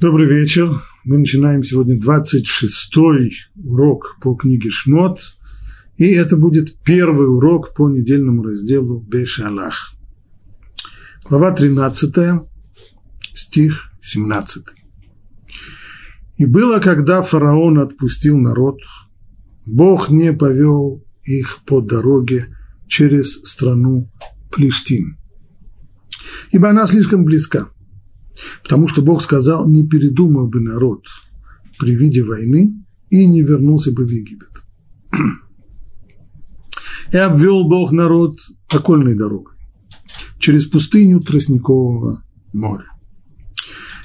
Добрый вечер. Мы начинаем сегодня 26-й урок по книге Шмот. И это будет первый урок по недельному разделу Бешалах. Глава 13, стих 17. «И было, когда фараон отпустил народ, Бог не повел их по дороге через страну Плештин, ибо она слишком близка» Потому что Бог сказал, не передумал бы народ при виде войны и не вернулся бы в Египет. И обвел Бог народ окольной дорогой через пустыню Тростникового моря.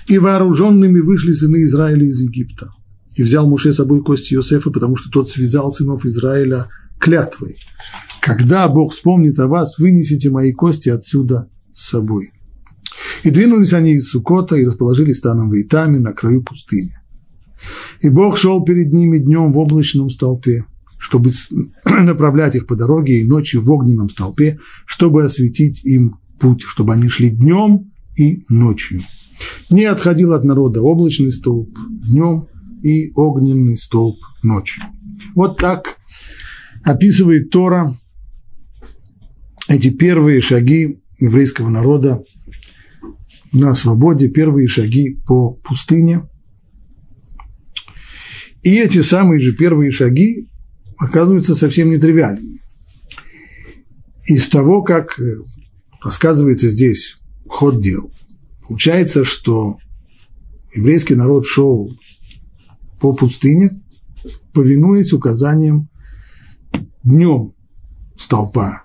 И вооруженными вышли сыны Израиля из Египта. И взял Муше с собой кости Иосифа, потому что тот связал сынов Израиля клятвой. Когда Бог вспомнит о вас, вынесите мои кости отсюда с собой. И двинулись они из Сукота и расположились станом в Итаме на краю пустыни. И Бог шел перед ними днем в облачном столпе, чтобы направлять их по дороге, и ночью в огненном столпе, чтобы осветить им путь, чтобы они шли днем и ночью. Не отходил от народа облачный столб днем и огненный столб ночью. Вот так описывает Тора эти первые шаги еврейского народа на свободе, первые шаги по пустыне. И эти самые же первые шаги оказываются совсем нетривиальными. Из того, как рассказывается здесь ход дел, получается, что еврейский народ шел по пустыне, повинуясь указаниям днем столпа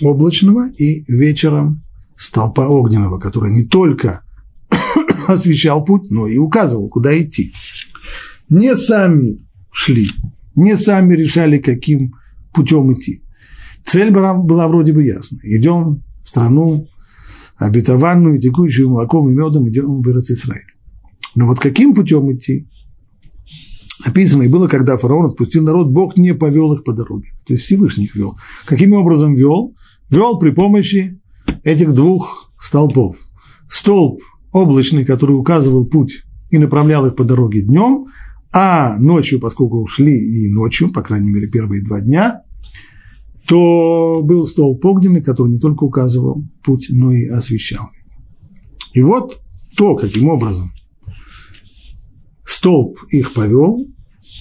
облачного и вечером столпа огненного, который не только освещал путь, но и указывал, куда идти. Не сами шли, не сами решали, каким путем идти. Цель была, вроде бы ясна. Идем в страну обетованную, текущую молоком и медом, идем в Израиль. Но вот каким путем идти? Написано, и было, когда фараон отпустил народ, Бог не повел их по дороге. То есть Всевышний их вел. Каким образом вел? Вел при помощи этих двух столпов. Столб облачный, который указывал путь и направлял их по дороге днем, а ночью, поскольку ушли и ночью, по крайней мере, первые два дня, то был столб огненный, который не только указывал путь, но и освещал. И вот то, каким образом столб их повел,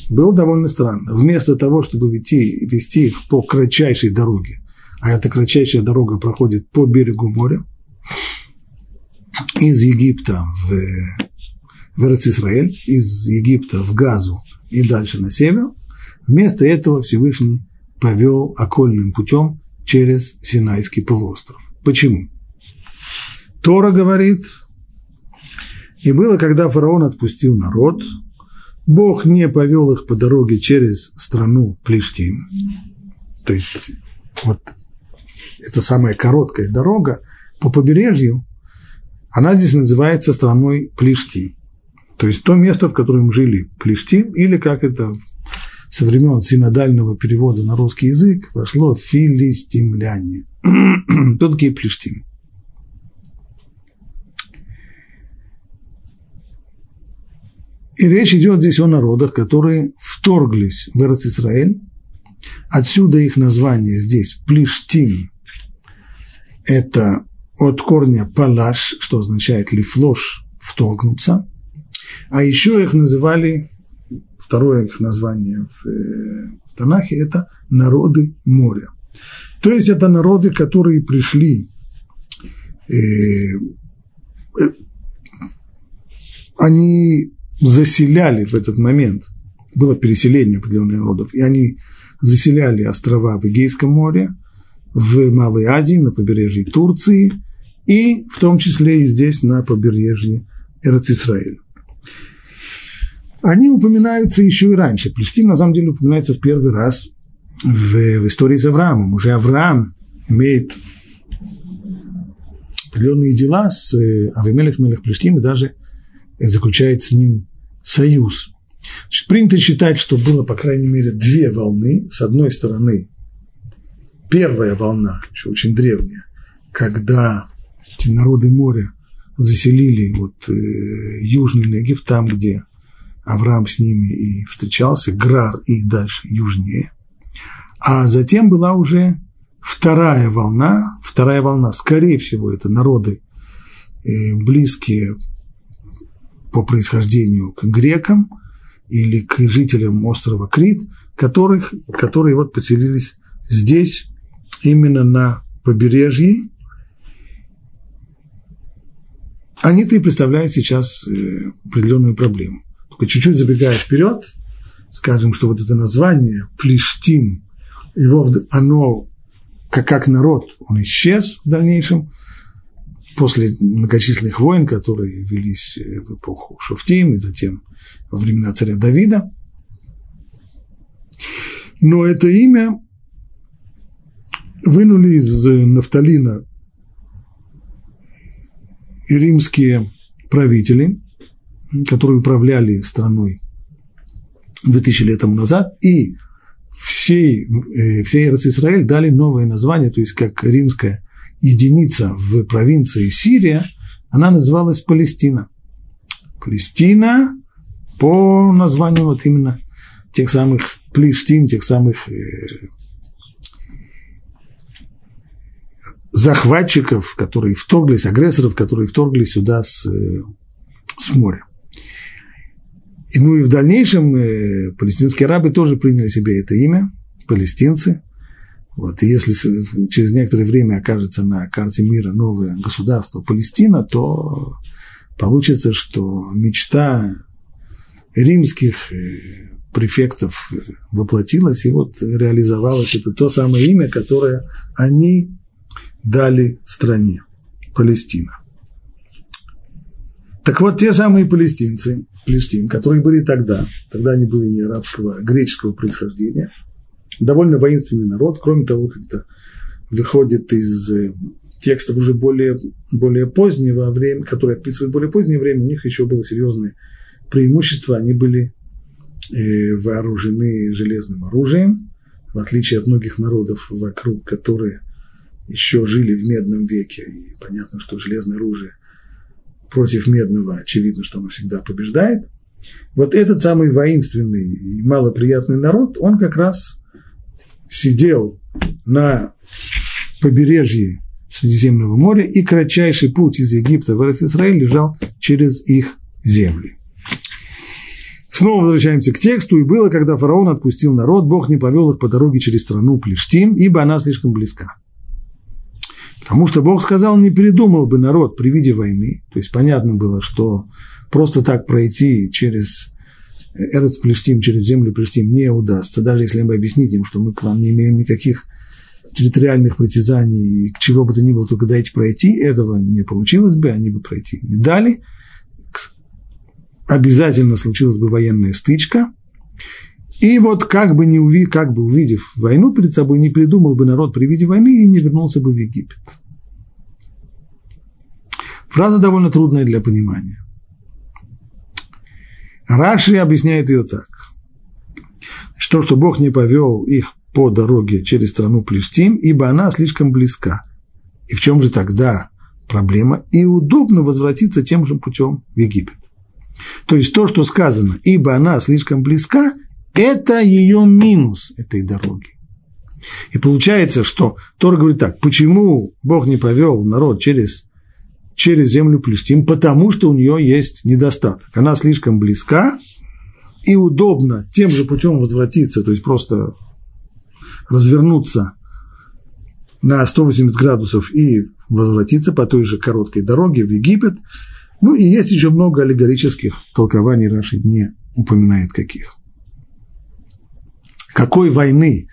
было довольно странно. Вместо того, чтобы вести, вести их по кратчайшей дороге, а эта кратчайшая дорога проходит по берегу моря, из Египта в, в Израиль, из Египта в Газу и дальше на север. Вместо этого Всевышний повел окольным путем через Синайский полуостров. Почему? Тора говорит, и было, когда фараон отпустил народ, Бог не повел их по дороге через страну Плештим. То есть вот это самая короткая дорога по побережью, она здесь называется страной Плештим. То есть то место, в котором жили Плештим, или как это со времен синодального перевода на русский язык вошло филистимляне. Кто такие Плештим? И речь идет здесь о народах, которые вторглись в Израиль. Отсюда их название здесь Плештим, это от корня палаш, что означает лифлош, вторгнуться. А еще их называли, второе их название в, э, в Танахе, это народы моря. То есть это народы, которые пришли, э, э, они заселяли в этот момент, было переселение определенных народов, и они заселяли острова в Эгейском море, в Малой Азии, на побережье Турции и в том числе и здесь, на побережье Эрцисраэль. Они упоминаются еще и раньше. Плестим, на самом деле, упоминается в первый раз в, в истории с Авраамом. Уже Авраам имеет определенные дела с э, Авимелех Мелех Плештим и даже заключает с ним союз. Значит, принято считать, что было, по крайней мере, две волны. С одной стороны, первая волна, еще очень древняя, когда эти народы моря заселили вот э, южный Негев, там, где Авраам с ними и встречался, Грар и дальше южнее. А затем была уже вторая волна, вторая волна, скорее всего, это народы э, близкие по происхождению к грекам или к жителям острова Крит, которых, которые вот поселились здесь, именно на побережье. Они-то и представляют сейчас э, определенную проблему. Только чуть-чуть забегая вперед, скажем, что вот это название Плештим, его, оно как, как народ, он исчез в дальнейшем, после многочисленных войн, которые велись э, в эпоху Шуфтим и затем во времена царя Давида. Но это имя вынули из нафталина и римские правители, которые управляли страной 2000 лет тому назад, и всей, э, всей Израиль дали новое название, то есть как римская единица в провинции Сирия, она называлась Палестина. Палестина по названию вот именно тех самых плештим, тех самых э, захватчиков, которые вторглись, агрессоров, которые вторглись сюда с, э, с моря. И, ну и в дальнейшем э, палестинские арабы тоже приняли себе это имя, палестинцы. Вот, и если через некоторое время окажется на карте мира новое государство Палестина, то получится, что мечта римских э, префектов воплотилась, и вот реализовалось это то самое имя, которое они дали стране – Палестина. Так вот, те самые палестинцы, Палестин, которые были тогда, тогда они были не арабского, а греческого происхождения, довольно воинственный народ, кроме того, как-то выходит из э, текстов уже более, более позднего времени, которые описывают более позднее время, у них еще было серьезное преимущество, они были э, вооружены железным оружием, в отличие от многих народов вокруг, которые еще жили в медном веке, и понятно, что железное оружие против медного, очевидно, что оно всегда побеждает. Вот этот самый воинственный и малоприятный народ, он как раз сидел на побережье Средиземного моря, и кратчайший путь из Египта в Израиль лежал через их земли. Снова возвращаемся к тексту. «И было, когда фараон отпустил народ, Бог не повел их по дороге через страну Плештим, ибо она слишком близка. Потому что Бог сказал, не передумал бы народ при виде войны. То есть понятно было, что просто так пройти через Эрец Плештим, через землю Плештим не удастся, даже если мы объяснить им, что мы к вам не имеем никаких территориальных притязаний, к чего бы то ни было, только дайте пройти, этого не получилось бы, они бы пройти не дали. Обязательно случилась бы военная стычка. И вот как бы, не уви, как бы увидев войну перед собой, не придумал бы народ при виде войны и не вернулся бы в Египет. Фраза довольно трудная для понимания. Раши объясняет ее так, что, что Бог не повел их по дороге через страну Плештим, ибо она слишком близка. И в чем же тогда проблема? И удобно возвратиться тем же путем в Египет. То есть то, что сказано, ибо она слишком близка, это ее минус этой дороги. И получается, что Тор говорит так, почему Бог не повел народ через через землю Плюстим, потому что у нее есть недостаток. Она слишком близка, и удобно тем же путем возвратиться, то есть просто развернуться на 180 градусов и возвратиться по той же короткой дороге в Египет. Ну и есть еще много аллегорических толкований, Раши не упоминает каких. Какой войны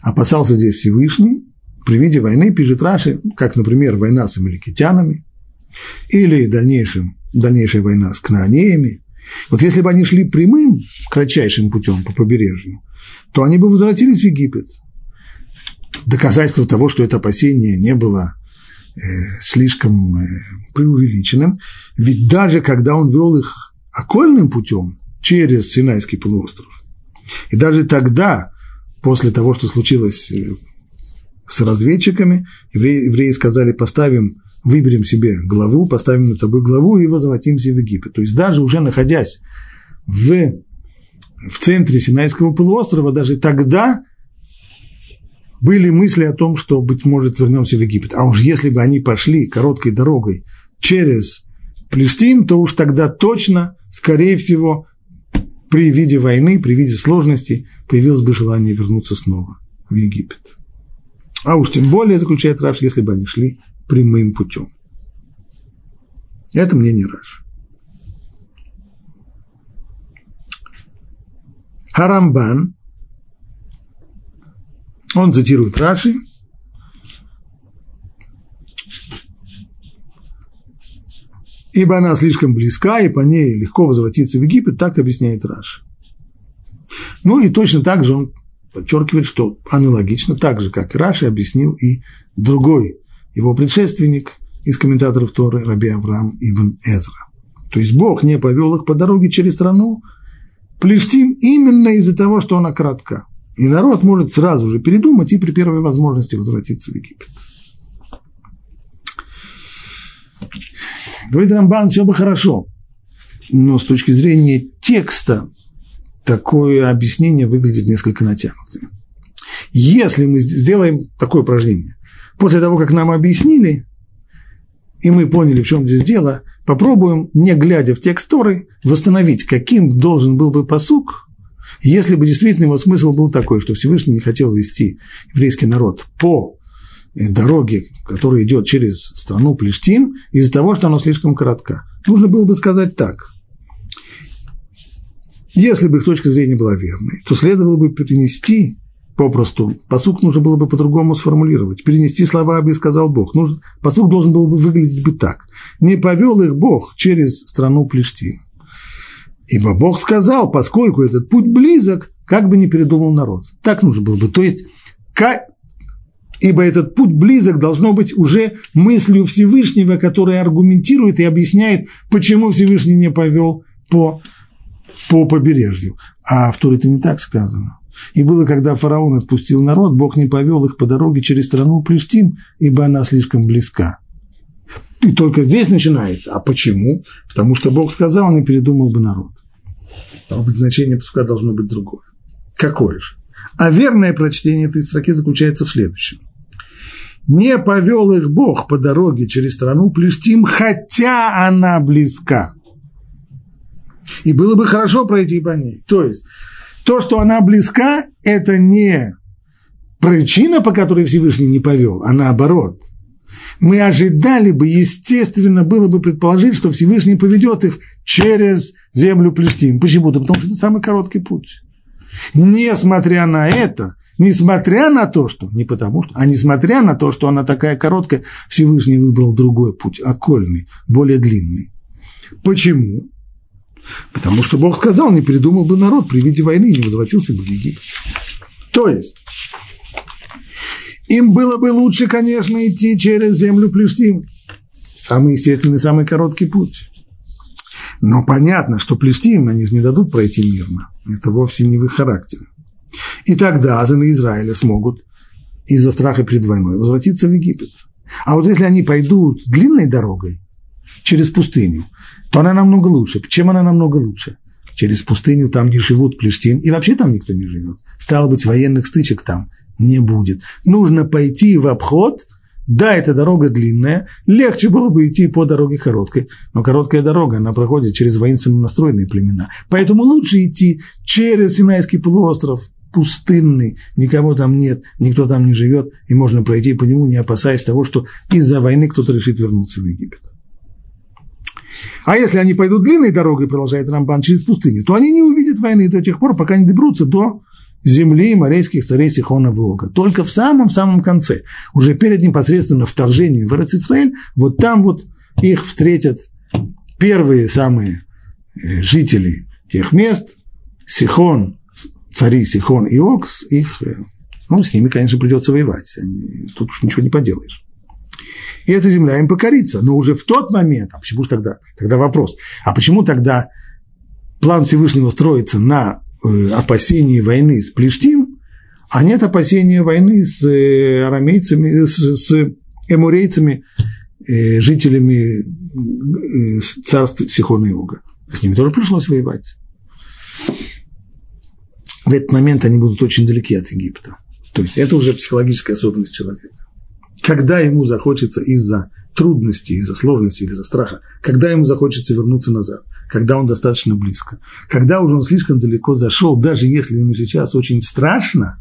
опасался здесь Всевышний? При виде войны пишет Раши, как, например, война с амаликитянами, или дальнейшем, дальнейшая война с кнаанеями. Вот если бы они шли прямым, кратчайшим путем по побережью, то они бы возвратились в Египет. Доказательство того, что это опасение не было э, слишком э, преувеличенным, ведь даже когда он вел их окольным путем через Синайский полуостров, и даже тогда, после того, что случилось э, с разведчиками, евреи, евреи сказали, поставим выберем себе главу, поставим над собой главу и возвратимся в Египет. То есть даже уже находясь в, в центре Синайского полуострова, даже тогда были мысли о том, что, быть может, вернемся в Египет. А уж если бы они пошли короткой дорогой через Плештим, то уж тогда точно, скорее всего, при виде войны, при виде сложностей появилось бы желание вернуться снова в Египет. А уж тем более, заключает Раш, если бы они шли прямым путем. Это мнение Раш. Харамбан, он цитирует Раши, ибо она слишком близка, и по ней легко возвратиться в Египет, так объясняет Раш. Ну и точно так же он подчеркивает, что аналогично, так же, как Раши, объяснил и другой его предшественник из комментаторов Торы, Раби Авраам Ибн Эзра. То есть Бог не повел их по дороге через страну Плештим именно из-за того, что она кратка. И народ может сразу же передумать и при первой возможности возвратиться в Египет. Говорит Рамбан, все бы хорошо, но с точки зрения текста такое объяснение выглядит несколько натянутым. Если мы сделаем такое упражнение, после того, как нам объяснили, и мы поняли, в чем здесь дело, попробуем, не глядя в текст Торы, восстановить, каким должен был бы посук, если бы действительно его смысл был такой, что Всевышний не хотел вести еврейский народ по дороге, которая идет через страну Плештим, из-за того, что она слишком коротка. Нужно было бы сказать так. Если бы их точка зрения была верной, то следовало бы перенести попросту, посук нужно было бы по-другому сформулировать. Перенести слова «Аби сказал Бог». Нужно, посук должен был бы выглядеть бы так. «Не повел их Бог через страну Плештим». Ибо Бог сказал, поскольку этот путь близок, как бы не передумал народ. Так нужно было бы. То есть, ибо этот путь близок должно быть уже мыслью Всевышнего, которая аргументирует и объясняет, почему Всевышний не повел по, по побережью. А в Туре это не так сказано. И было, когда фараон отпустил народ, Бог не повел их по дороге через страну Плештим, ибо она слишком близка. И только здесь начинается. А почему? Потому что Бог сказал, не передумал бы народ. Должно быть, значение пуска должно быть другое. Какое же? А верное прочтение этой строки заключается в следующем. Не повел их Бог по дороге через страну Плештим, хотя она близка. И было бы хорошо пройти по ней. То есть, то, что она близка, это не причина, по которой Всевышний не повел, а наоборот. Мы ожидали бы, естественно, было бы предположить, что Всевышний поведет их через землю Плештин. Почему? Да потому что это самый короткий путь. Несмотря на это, несмотря на то, что, не потому что, а несмотря на то, что она такая короткая, Всевышний выбрал другой путь, окольный, более длинный. Почему? Потому что Бог сказал, не передумал бы народ при виде войны и не возвратился бы в Египет. То есть, им было бы лучше, конечно, идти через землю Плештим. Самый естественный, самый короткий путь. Но понятно, что Плештим они же не дадут пройти мирно. Это вовсе не в их характере. И тогда азаны Израиля смогут из-за страха перед войной возвратиться в Египет. А вот если они пойдут длинной дорогой через пустыню, то она намного лучше. Чем она намного лучше? Через пустыню, там, где живут плештин, и вообще там никто не живет. Стало быть, военных стычек там не будет. Нужно пойти в обход, да, эта дорога длинная, легче было бы идти по дороге короткой, но короткая дорога, она проходит через воинственно настроенные племена. Поэтому лучше идти через Синайский полуостров, пустынный, никого там нет, никто там не живет, и можно пройти по нему, не опасаясь того, что из-за войны кто-то решит вернуться в Египет. А если они пойдут длинной дорогой, продолжает Рамбан, через пустыню, то они не увидят войны до тех пор, пока не доберутся до земли морейских царей Сихона и Ога. Только в самом-самом конце, уже перед непосредственно вторжением в Израиль, вот там вот их встретят первые самые э, жители тех мест, Сихон, цари Сихон и Ог, их, э, ну, с ними, конечно, придется воевать, тут уж ничего не поделаешь и эта земля им покорится. Но уже в тот момент, а почему же тогда, тогда вопрос, а почему тогда план Всевышнего строится на э, опасении войны с Плештим, а нет опасения войны с э, арамейцами, с, с эмурейцами, э, жителями э, царства Сихона и Ога. С ними тоже пришлось воевать. В этот момент они будут очень далеки от Египта. То есть это уже психологическая особенность человека. Когда ему захочется из-за трудностей, из-за сложностей или из-за страха, когда ему захочется вернуться назад, когда он достаточно близко, когда уже он слишком далеко зашел, даже если ему сейчас очень страшно,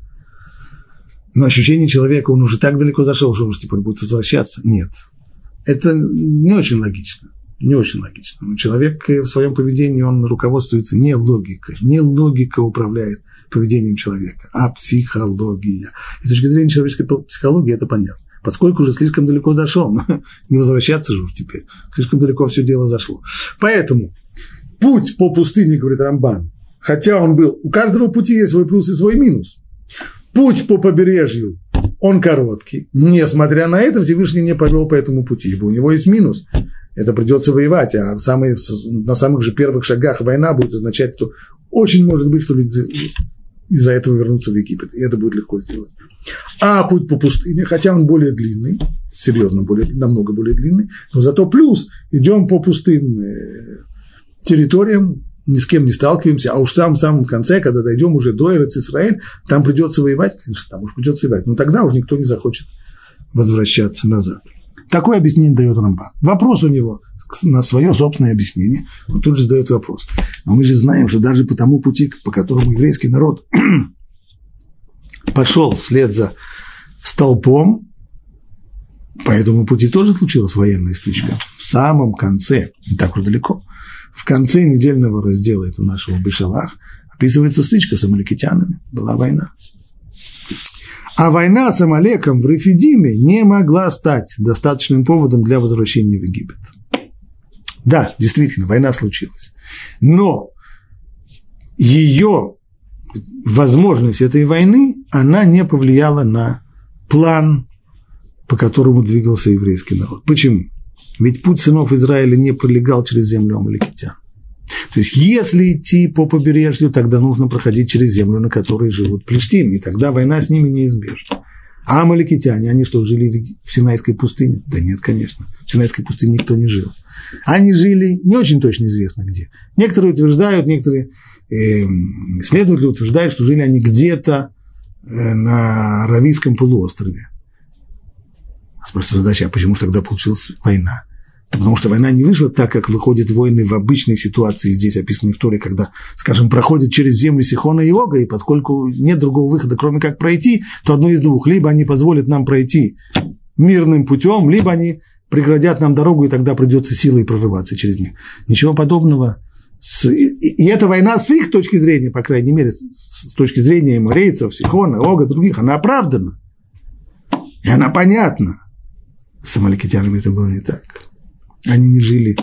но ощущение человека, он уже так далеко зашел, что уже теперь будет возвращаться. Нет. Это не очень логично. Не очень логично. Но человек в своем поведении, он руководствуется не логикой. Не логика управляет поведением человека, а психология. И с точки зрения человеческой психологии это понятно. Поскольку уже слишком далеко зашел, не возвращаться же уж теперь. Слишком далеко все дело зашло. Поэтому путь по пустыне, говорит Рамбан, хотя он был, у каждого пути есть свой плюс и свой минус. Путь по побережью, он короткий. Несмотря на это, Всевышний не повел по этому пути, ибо у него есть минус. Это придется воевать, а самые, на самых же первых шагах война будет означать, что очень может быть, что люди из-за этого вернутся в Египет, и это будет легко сделать. А путь по пустыне, хотя он более длинный, серьезно, более, намного более длинный, но зато плюс, идем по пустым э, территориям, ни с кем не сталкиваемся, а уж в самом-самом конце, когда дойдем уже до Эрец там придется воевать, конечно, там уж придется воевать, но тогда уже никто не захочет возвращаться назад. Такое объяснение дает Рамбан. Вопрос у него на свое собственное объяснение. Он тут же задает вопрос. Но мы же знаем, что даже по тому пути, по которому еврейский народ пошел вслед за столпом, по этому пути тоже случилась военная стычка. В самом конце, не так уж далеко, в конце недельного раздела этого нашего Бешалах описывается стычка с амаликитянами. Была война. А война с Амалеком в Рефидиме не могла стать достаточным поводом для возвращения в Египет. Да, действительно, война случилась. Но ее возможность этой войны, она не повлияла на план, по которому двигался еврейский народ. Почему? Ведь путь сынов Израиля не пролегал через землю амаликитян. То есть, если идти по побережью, тогда нужно проходить через землю, на которой живут плештины, и тогда война с ними неизбежна. А амаликитяне, они что, жили в Синайской пустыне? Да нет, конечно. В Синайской пустыне никто не жил. Они жили не очень точно известно где. Некоторые утверждают, некоторые э, исследователи утверждают, что жили они где-то э, на Аравийском полуострове. Спрашивается задача, а почему же тогда получилась война? Потому что война не вышла так, как выходят войны в обычной ситуации, здесь описанной в Торе, когда, скажем, проходят через землю Сихона и Ога, и поскольку нет другого выхода, кроме как пройти, то одно из двух. Либо они позволят нам пройти мирным путем, либо они преградят нам дорогу, и тогда придется силой прорываться через них. Ничего подобного. И, эта война с их точки зрения, по крайней мере, с точки зрения эморейцев, Сихона, Ога, других, она оправдана. И она понятна. С амаликитянами это было не так. Они не жили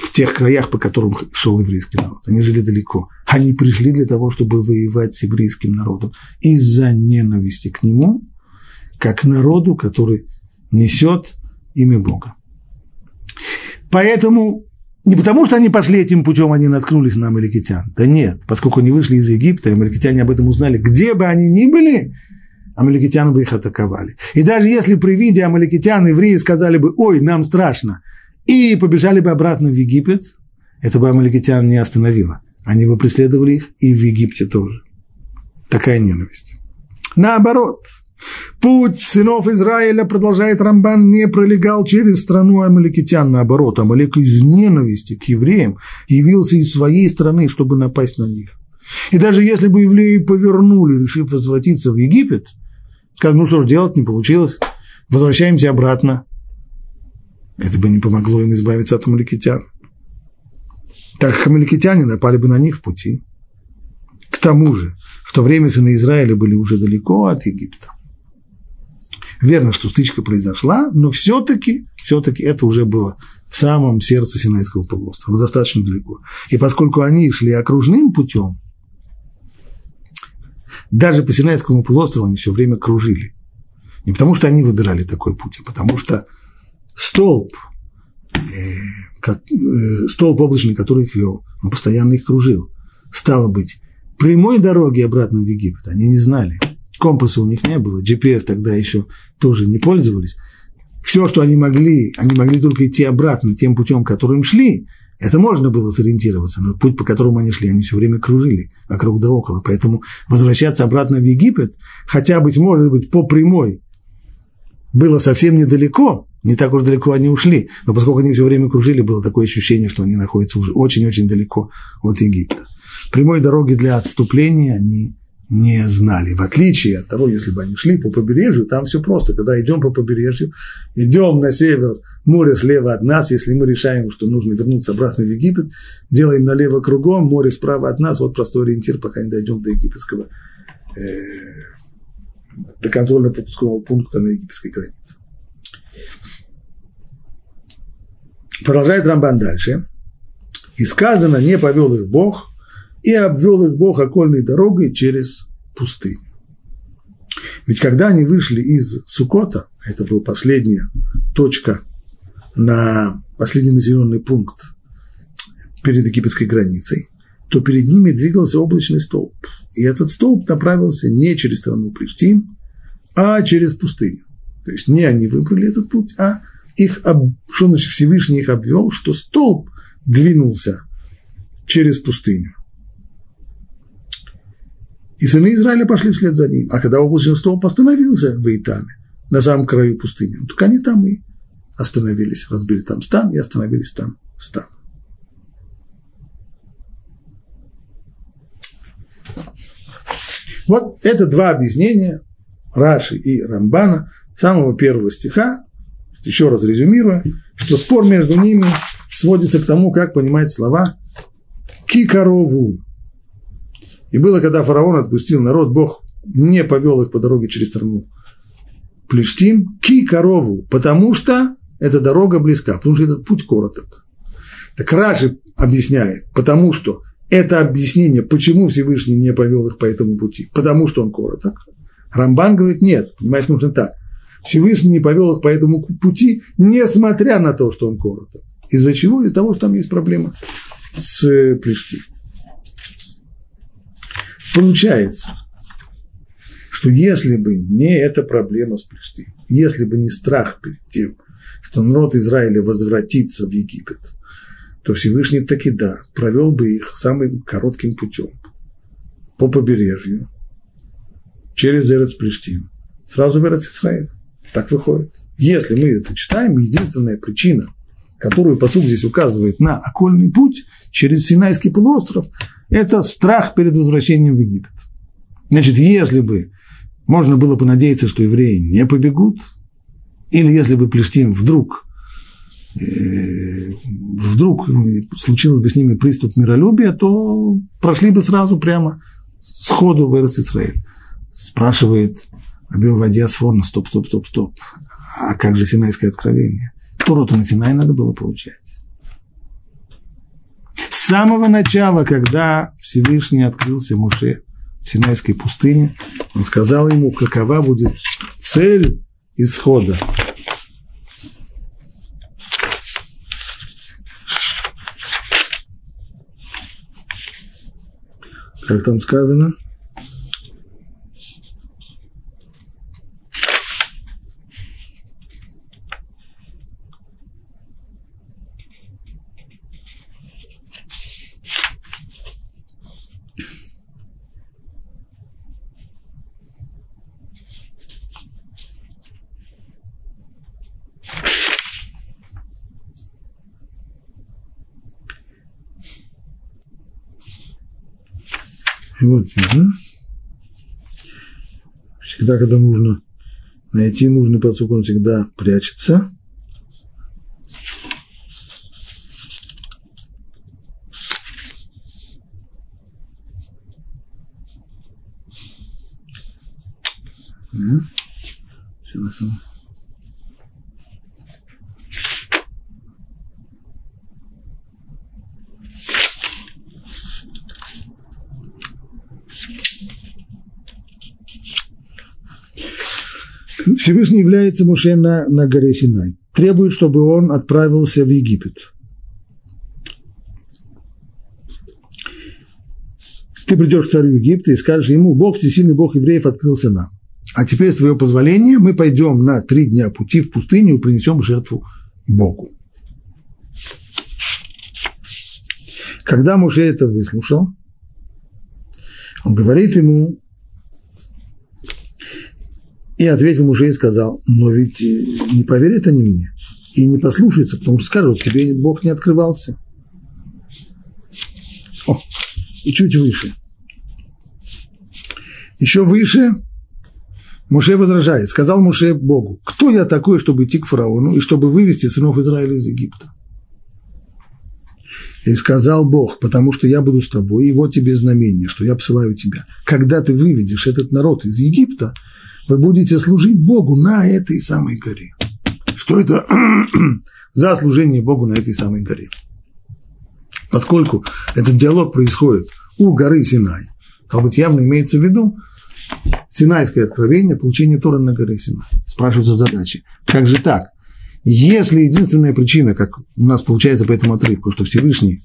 в тех краях, по которым шел еврейский народ. Они жили далеко. Они пришли для того, чтобы воевать с еврейским народом из-за ненависти к нему, как народу, который несет имя Бога. Поэтому не потому, что они пошли этим путем, они наткнулись на амаликитян. Да нет, поскольку они вышли из Египта, амаликитяне об этом узнали, где бы они ни были, амаликитян бы их атаковали. И даже если при виде амаликитян евреи сказали бы, ой, нам страшно, и побежали бы обратно в Египет, это бы амаликитян не остановило. Они бы преследовали их и в Египте тоже. Такая ненависть. Наоборот, путь сынов Израиля, продолжает Рамбан, не пролегал через страну амаликитян. Наоборот, Амалек из ненависти к евреям явился из своей страны, чтобы напасть на них. И даже если бы евреи повернули, решив возвратиться в Египет, сказали, ну что ж, делать не получилось, возвращаемся обратно, это бы не помогло им избавиться от амаликитян. Так как амаликитяне напали бы на них в пути. К тому же, в то время сыны Израиля были уже далеко от Египта. Верно, что стычка произошла, но все-таки, все-таки это уже было в самом сердце Синайского полуострова, достаточно далеко. И поскольку они шли окружным путем, даже по Синайскому полуострову они все время кружили. Не потому, что они выбирали такой путь, а потому что столб, э, э, столб облачный, который их вел, он постоянно их кружил. Стало быть, прямой дороги обратно в Египет они не знали. Компаса у них не было, GPS тогда еще тоже не пользовались. все, что они могли, они могли только идти обратно тем путем, которым шли, это можно было сориентироваться, но путь, по которому они шли, они все время кружили вокруг да около. Поэтому возвращаться обратно в Египет, хотя, быть может быть, по прямой, было совсем недалеко, не так уж далеко они ушли, но поскольку они все время кружили, было такое ощущение, что они находятся уже очень-очень далеко от Египта. Прямой дороги для отступления они не знали. В отличие от того, если бы они шли по побережью, там все просто. Когда идем по побережью, идем на север, море слева от нас, если мы решаем, что нужно вернуться обратно в Египет, делаем налево кругом, море справа от нас, вот простой ориентир, пока не дойдем до египетского, э, до контрольно-пропускного пункта на египетской границе. Продолжает Рамбан дальше. И сказано, не повел их Бог, и обвел их Бог окольной дорогой через пустыню. Ведь когда они вышли из Сукота, это была последняя точка на последний населенный пункт перед египетской границей, то перед ними двигался облачный столб. И этот столб направился не через страну Плештим, а через пустыню. То есть не они выбрали этот путь, а их, что значит Всевышний их обвел, что столб двинулся через пустыню. И сыны Израиля пошли вслед за ним. А когда облачный столб остановился в Итаме, на самом краю пустыни, ну, так они там и остановились, разбили там стан и остановились там стан. Вот это два объяснения Раши и Рамбана самого первого стиха, еще раз резюмируя, что спор между ними сводится к тому, как понимать слова «кикарову», и было, когда фараон отпустил народ, Бог не повел их по дороге через страну Плештим, ки корову, потому что эта дорога близка, потому что этот путь короток. Так Раши объясняет, потому что это объяснение, почему Всевышний не повел их по этому пути, потому что он короток. Рамбан говорит, нет, понимаете, нужно так. Всевышний не повел их по этому пути, несмотря на то, что он короток. Из-за чего? Из-за того, что там есть проблема с Плештим. Получается, что если бы не эта проблема с Плештим, если бы не страх перед тем, что народ Израиля возвратится в Египет, то Всевышний таки да, провел бы их самым коротким путем по побережью, через Эрец Плештим, сразу в Эрец Израиль. Так выходит. Если мы это читаем, единственная причина, которую посуд здесь указывает на окольный путь через Синайский полуостров, это страх перед возвращением в Египет. Значит, если бы можно было понадеяться, что евреи не побегут, или если бы Плештим вдруг, э, вдруг случилось бы с ними приступ миролюбия, то прошли бы сразу прямо сходу в Израиль. Спрашивает Абио Вадия Сфорна, стоп, стоп, стоп, стоп. А как же Синайское откровение? Тору-то на Синай надо было получать самого начала, когда Всевышний открылся Муше в Синайской пустыне, он сказал ему, какова будет цель исхода. Как там сказано? Вот, да? Всегда, когда нужно найти нужный подсук, он всегда прячется. Все, все. Всевышний является Муше на, на горе Синай. Требует, чтобы он отправился в Египет. Ты придешь к царю Египта и скажешь ему, Бог, всесильный Бог евреев, открылся нам. а теперь, с твоего позволения, мы пойдем на три дня пути в пустыню и принесем жертву Богу. Когда Муше это выслушал, он говорит ему, и ответил Муше и сказал, но ведь не поверят они мне и не послушаются, потому что скажут, тебе Бог не открывался. О, и чуть выше. Еще выше Муше возражает. Сказал Муше Богу, кто я такой, чтобы идти к фараону и чтобы вывести сынов Израиля из Египта? И сказал Бог, потому что я буду с тобой, и вот тебе знамение, что я посылаю тебя. Когда ты выведешь этот народ из Египта, вы будете служить Богу на этой самой горе. Что это за служение Богу на этой самой горе? Поскольку этот диалог происходит у горы Синай, то быть, явно имеется в виду Синайское откровение, получение Тора на горе Синай. Спрашиваются задачи. Как же так? Если единственная причина, как у нас получается по этому отрывку, что Всевышний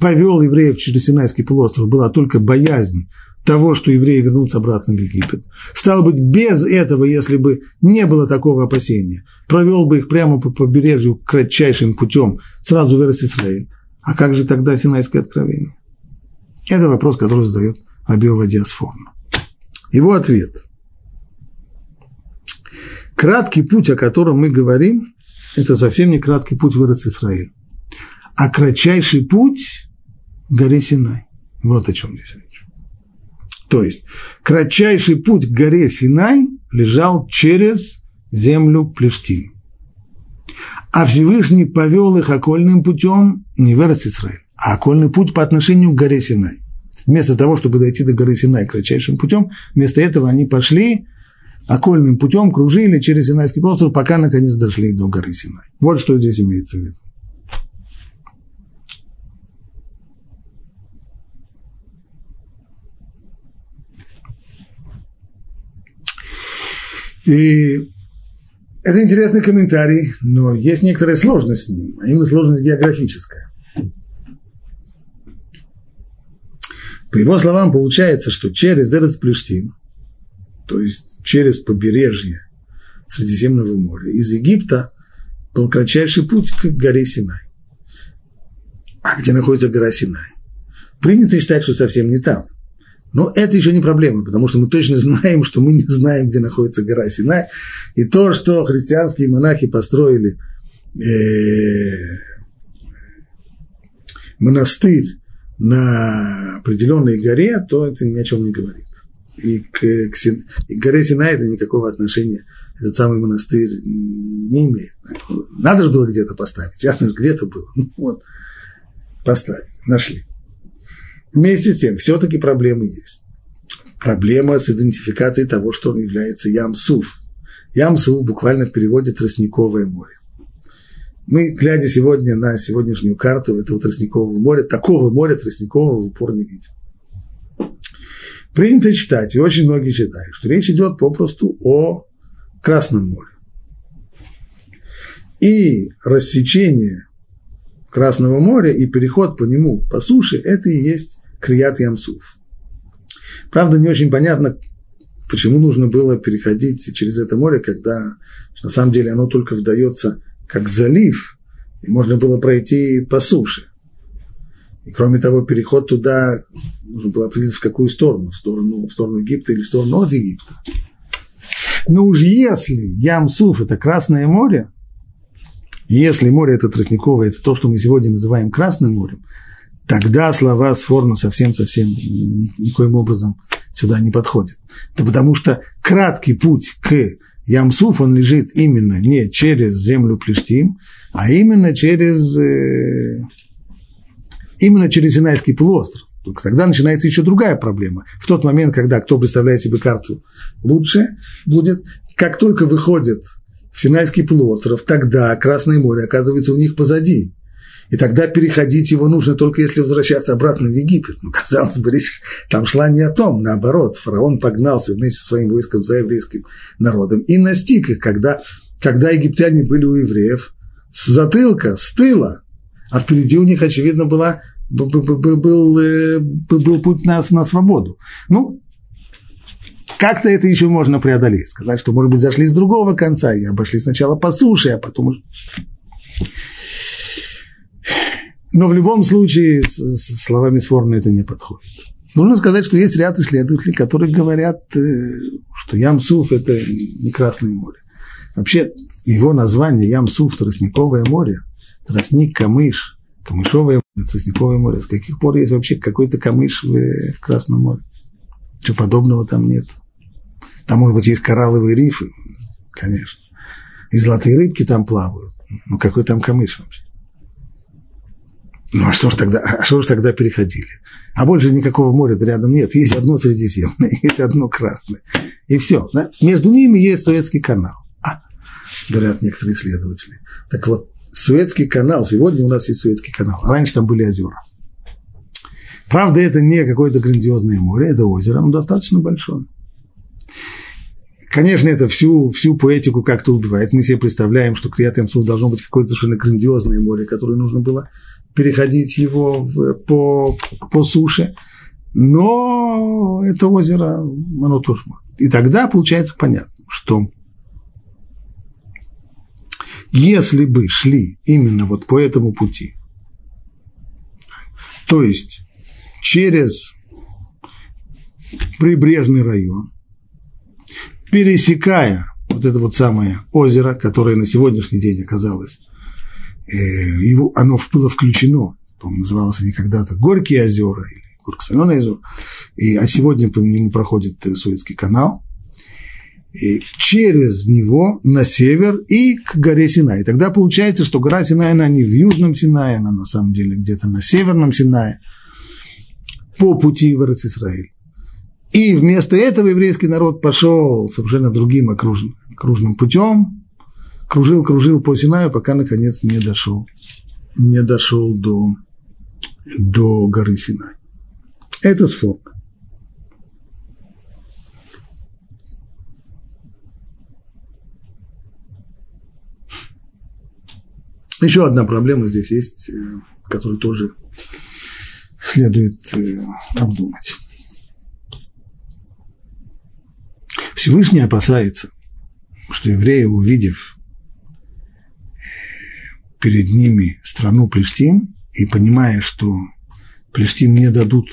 повел евреев через Синайский полуостров, была только боязнь того, что евреи вернутся обратно в Египет. Стало быть, без этого, если бы не было такого опасения, провел бы их прямо по побережью кратчайшим путем, сразу вырос Израиль. А как же тогда Синайское откровение? Это вопрос, который задает Рабиова Диасформа. Его ответ. Краткий путь, о котором мы говорим, это совсем не краткий путь в Израиль, а кратчайший путь горе Синай. Вот о чем здесь речь. То есть, кратчайший путь к горе Синай лежал через землю Плештим. А Всевышний повел их окольным путем не в Израиль, а окольный путь по отношению к горе Синай. Вместо того, чтобы дойти до горы Синай кратчайшим путем, вместо этого они пошли окольным путем кружили через Синайский полуостров, пока наконец дошли до горы Синай. Вот что здесь имеется в виду. И это интересный комментарий, но есть некоторая сложность с ним, а именно сложность географическая. По его словам, получается, что через Эрец Плештин – то есть через побережье Средиземного моря, из Египта был кратчайший путь к горе Синай. А где находится гора Синай? Принято считать, что совсем не там. Но это еще не проблема, потому что мы точно знаем, что мы не знаем, где находится гора Синай. И то, что христианские монахи построили э, монастырь на определенной горе, то это ни о чем не говорит и к, к, Син, и к горе Синай это никакого отношения этот самый монастырь не имеет. Надо же было где-то поставить. Ясно, где-то было. Ну, вот, поставили, нашли. Вместе с тем, все-таки проблемы есть. Проблема с идентификацией того, что он является Ямсуф. Ямсуф буквально в переводе «тростниковое море». Мы, глядя сегодня на сегодняшнюю карту этого тростникового моря, такого моря тростникового в упор не видим. Принято считать, и очень многие считают, что речь идет попросту о Красном море. И рассечение Красного моря и переход по нему по суше – это и есть Крият Ямсуф. Правда, не очень понятно, почему нужно было переходить через это море, когда на самом деле оно только вдается как залив, и можно было пройти по суше. И кроме того, переход туда нужно было определиться, в какую сторону, в сторону, в сторону Египта или в сторону от Египта. Но уж если Ямсуф – это Красное море, если море это тростниковое, это то, что мы сегодня называем Красным морем, тогда слова Сфорна совсем-совсем никоим образом сюда не подходят. Это потому что краткий путь к Ямсуф, он лежит именно не через землю Плештим, а именно через э, именно через Синайский полуостров. Только тогда начинается еще другая проблема. В тот момент, когда кто представляет себе карту лучше, будет, как только выходит в Синайский полуостров, тогда Красное море оказывается у них позади. И тогда переходить его нужно только если возвращаться обратно в Египет. Ну, казалось бы, речь там шла не о том, наоборот, фараон погнался вместе со своим войском за еврейским народом и настиг их, когда, когда египтяне были у евреев с затылка, с тыла, а впереди у них, очевидно, была, был, был, был, был путь на, на свободу. Ну, как-то это еще можно преодолеть. Сказать, что, может быть, зашли с другого конца и обошли сначала по суше, а потом... Но в любом случае с словами Сворна это не подходит. Нужно сказать, что есть ряд исследователей, которые говорят, э, что Ямсуф – это не Красное море. Вообще, его название Ямсуф – Тростниковое море, тростник, камыш, камышовое море, тростниковое море. С каких пор есть вообще какой-то камыш в, в Красном море? Чего подобного там нет. Там, может быть, есть коралловые рифы, конечно. И золотые рыбки там плавают. Ну, какой там камыш вообще? Ну, а что ж тогда, а что ж тогда переходили? А больше никакого моря рядом нет. Есть одно Средиземное, есть одно Красное. И все. Да? Между ними есть Суэцкий канал. А, говорят некоторые исследователи. Так вот, Суэцкий канал, сегодня у нас есть Суэцкий канал. Раньше там были озера. Правда, это не какое-то грандиозное море, это озеро, но достаточно большое. Конечно, это всю, всю поэтику как-то убивает. Мы себе представляем, что Криат Ямсуф должно быть какое-то совершенно грандиозное море, которое нужно было переходить его в, по, по суше. Но это озеро, оно. И тогда получается понятно, что если бы шли именно вот по этому пути, то есть через прибрежный район, пересекая вот это вот самое озеро, которое на сегодняшний день оказалось, э, его, оно было включено, по-моему, называлось они когда-то Горькие озера или Горько-Соленые озера, и, а сегодня по нему проходит э, Суэцкий канал, и через него на север и к горе Синай. Тогда получается, что гора Синай, она не в Южном Синае, она на самом деле где-то на Северном Синае, по пути в Израиль. И вместо этого еврейский народ пошел совершенно другим окружным, окружным путем, кружил, кружил по Синаю, пока наконец не дошел, не дошел до, до горы Синай. Это сфок. Еще одна проблема здесь есть, э, которую тоже следует э, обдумать. Всевышний опасается, что евреи, увидев э, перед ними страну Плештим и понимая, что Плештим не дадут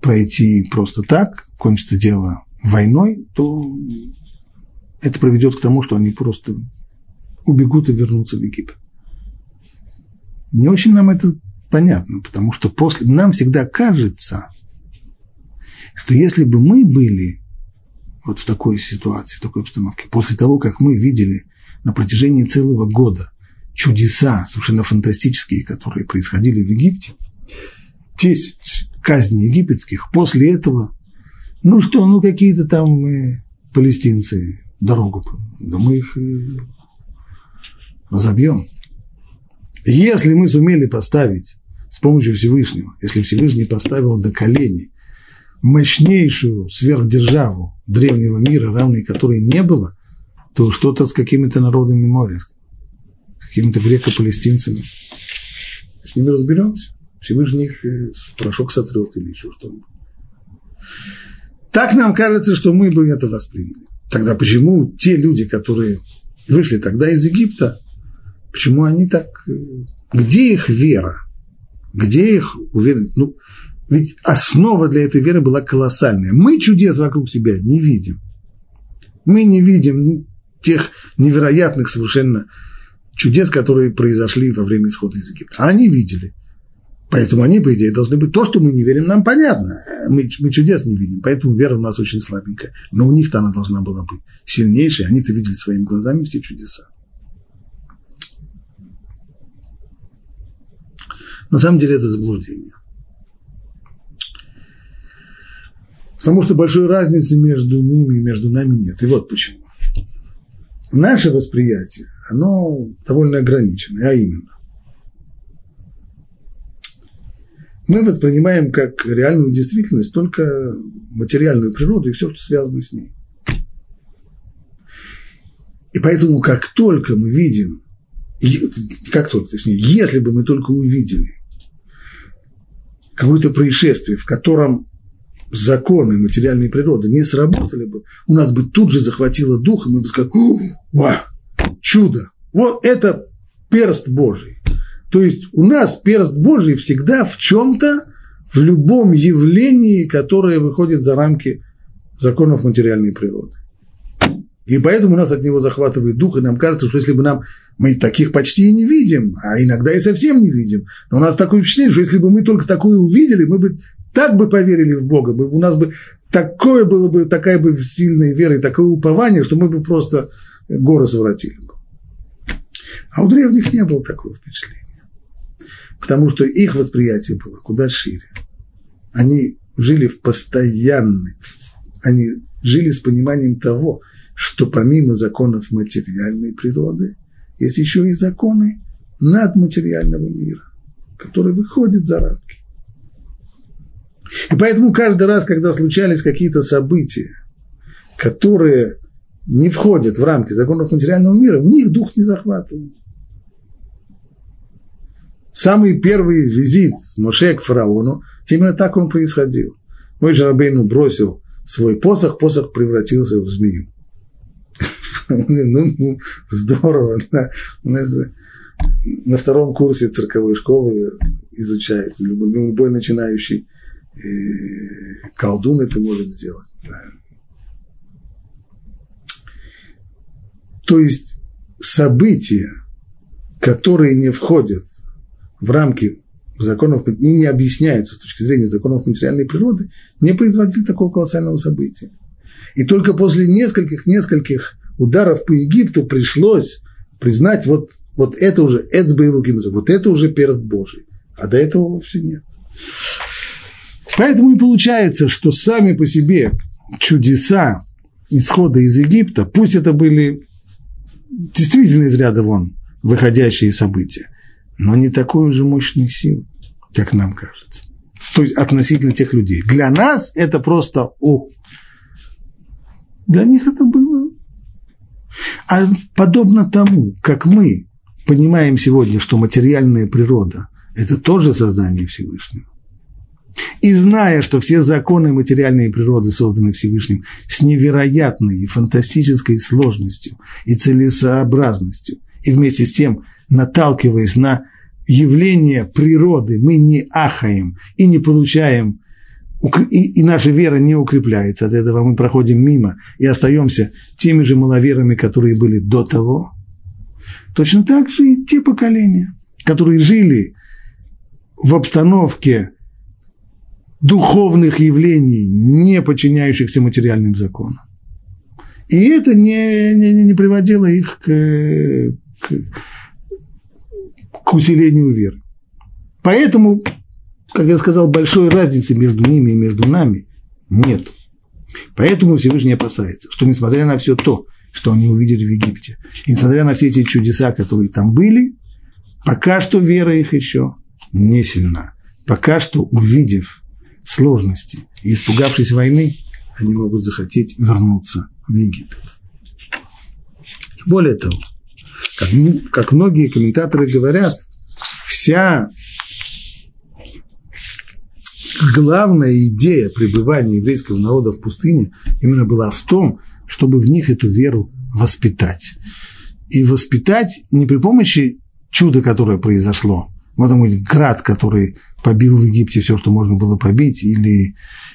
пройти просто так, кончится дело войной, то это приведет к тому, что они просто убегут и вернутся в Египет. Не очень нам это понятно, потому что после нам всегда кажется, что если бы мы были вот в такой ситуации, в такой обстановке, после того, как мы видели на протяжении целого года чудеса совершенно фантастические, которые происходили в Египте, 10 казней египетских, после этого, ну что, ну какие-то там э, палестинцы дорогу, да мы их разобьем. Если мы сумели поставить с помощью Всевышнего, если Всевышний поставил до коленей мощнейшую сверхдержаву древнего мира, равной которой не было, то что-то с какими-то народами моря, с какими-то греко-палестинцами. С ними разберемся. Всевышний их э, порошок сотрет или еще что-нибудь. Так нам кажется, что мы бы это восприняли. Тогда почему те люди, которые вышли тогда из Египта, почему они так... Э, где их вера? Где их уверенность? Ну, ведь основа для этой веры была колоссальная. Мы чудес вокруг себя не видим. Мы не видим тех невероятных совершенно чудес, которые произошли во время исхода из Египта. А они видели. Поэтому они, по идее, должны быть. То, что мы не верим, нам понятно. Мы, мы чудес не видим, поэтому вера у нас очень слабенькая. Но у них-то она должна была быть сильнейшей. Они-то видели своими глазами все чудеса. На самом деле это заблуждение. Потому что большой разницы между ними и между нами нет. И вот почему. Наше восприятие, оно довольно ограничено, а именно. Мы воспринимаем как реальную действительность только материальную природу и все, что связано с ней. И поэтому, как только мы видим, как только, точнее, если бы мы только увидели какое-то происшествие, в котором законы материальной природы не сработали бы, у нас бы тут же захватило дух, и мы бы сказали, Ва, чудо, вот это перст Божий. То есть у нас перст Божий всегда в чем-то, в любом явлении, которое выходит за рамки законов материальной природы. И поэтому нас от него захватывает дух, и нам кажется, что если бы нам, мы таких почти и не видим, а иногда и совсем не видим, но у нас такое впечатление, что если бы мы только такое увидели, мы бы так бы поверили в Бога, мы, у нас бы такое было бы, такая бы сильная вера и такое упование, что мы бы просто горы своротили бы. А у древних не было такого впечатления. Потому что их восприятие было куда шире. Они жили в постоянной, они жили с пониманием того, что помимо законов материальной природы, есть еще и законы надматериального мира, которые выходят за рамки. И поэтому каждый раз, когда случались какие-то события, которые не входят в рамки законов материального мира, в них дух не захватывал. Самый первый визит Моше к фараону, именно так он происходил. Мой Жарабейну бросил свой посох, посох превратился в змею. ну, ну, здорово. На, втором курсе цирковой школы изучает. Любой начинающий э, колдун это может сделать. Да. То есть события, которые не входят в рамки законов и не объясняются с точки зрения законов материальной природы, не производили такого колоссального события. И только после нескольких-нескольких ударов по Египту пришлось признать, вот, вот это уже Эцба и вот это уже перст Божий, а до этого вовсе нет. Поэтому и получается, что сами по себе чудеса исхода из Египта, пусть это были действительно из ряда вон выходящие события, но не такой уже мощной силы, как нам кажется. То есть относительно тех людей. Для нас это просто о. Для них это было. А подобно тому, как мы понимаем сегодня, что материальная природа – это тоже создание Всевышнего, и зная, что все законы материальной природы созданы Всевышним с невероятной и фантастической сложностью и целесообразностью, и вместе с тем наталкиваясь на явление природы, мы не ахаем и не получаем, и, наша вера не укрепляется от этого, мы проходим мимо и остаемся теми же маловерами, которые были до того. Точно так же и те поколения, которые жили в обстановке духовных явлений, не подчиняющихся материальным законам. И это не, не, не приводило их к, к, к усилению веры. Поэтому, как я сказал, большой разницы между ними и между нами нет. Поэтому Всевышний опасается, что несмотря на все то, что они увидели в Египте, несмотря на все эти чудеса, которые там были, пока что вера их еще не сильна. Пока что, увидев сложности и испугавшись войны, они могут захотеть вернуться в Египет. Более того, как, как многие комментаторы говорят, вся главная идея пребывания еврейского народа в пустыне именно была в том, чтобы в них эту веру воспитать. И воспитать не при помощи чуда, которое произошло, вот там град, который побил в Египте все, что можно было побить, или,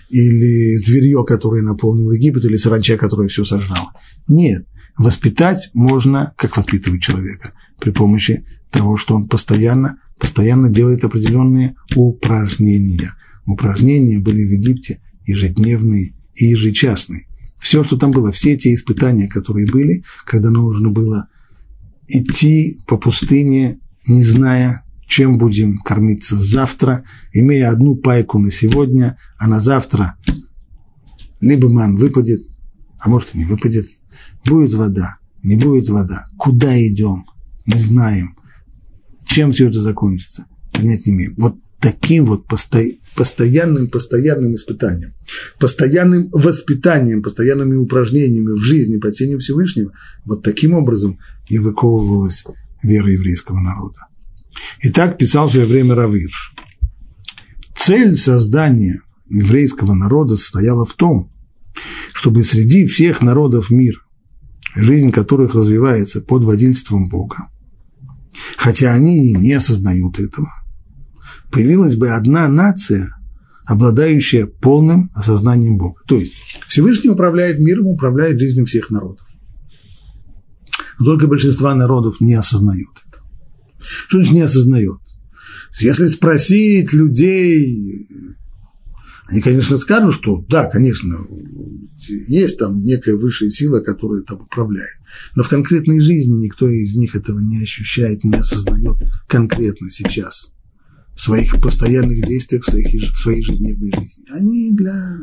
или зверье, которое наполнил Египет, или саранча, которое все сожрало. Нет, воспитать можно, как воспитывать человека, при помощи того, что он постоянно, постоянно делает определенные упражнения. Упражнения были в Египте ежедневные и ежечасные. Все, что там было, все эти испытания, которые были, когда нужно было идти по пустыне, не зная, чем будем кормиться завтра, имея одну пайку на сегодня, а на завтра либо ман выпадет, а может и не выпадет, Будет вода, не будет вода. Куда идем? Не знаем. Чем все это закончится? Понять не имеем. Вот таким вот постоянным, постоянным испытанием, постоянным воспитанием, постоянными упражнениями в жизни под тенью Всевышнего, вот таким образом и выковывалась вера еврейского народа. И так писал в свое время Равирш. Цель создания еврейского народа состояла в том, чтобы среди всех народов мира, жизнь которых развивается под водительством Бога, хотя они и не осознают этого, появилась бы одна нация, обладающая полным осознанием Бога. То есть Всевышний управляет миром, управляет жизнью всех народов. Но только большинство народов не осознают. Что значит не осознает? Если спросить людей, они, конечно, скажут, что да, конечно, есть там некая высшая сила, которая там управляет. Но в конкретной жизни никто из них этого не ощущает, не осознает конкретно сейчас в своих постоянных действиях, в, своих, своей ежедневной жизни. Они для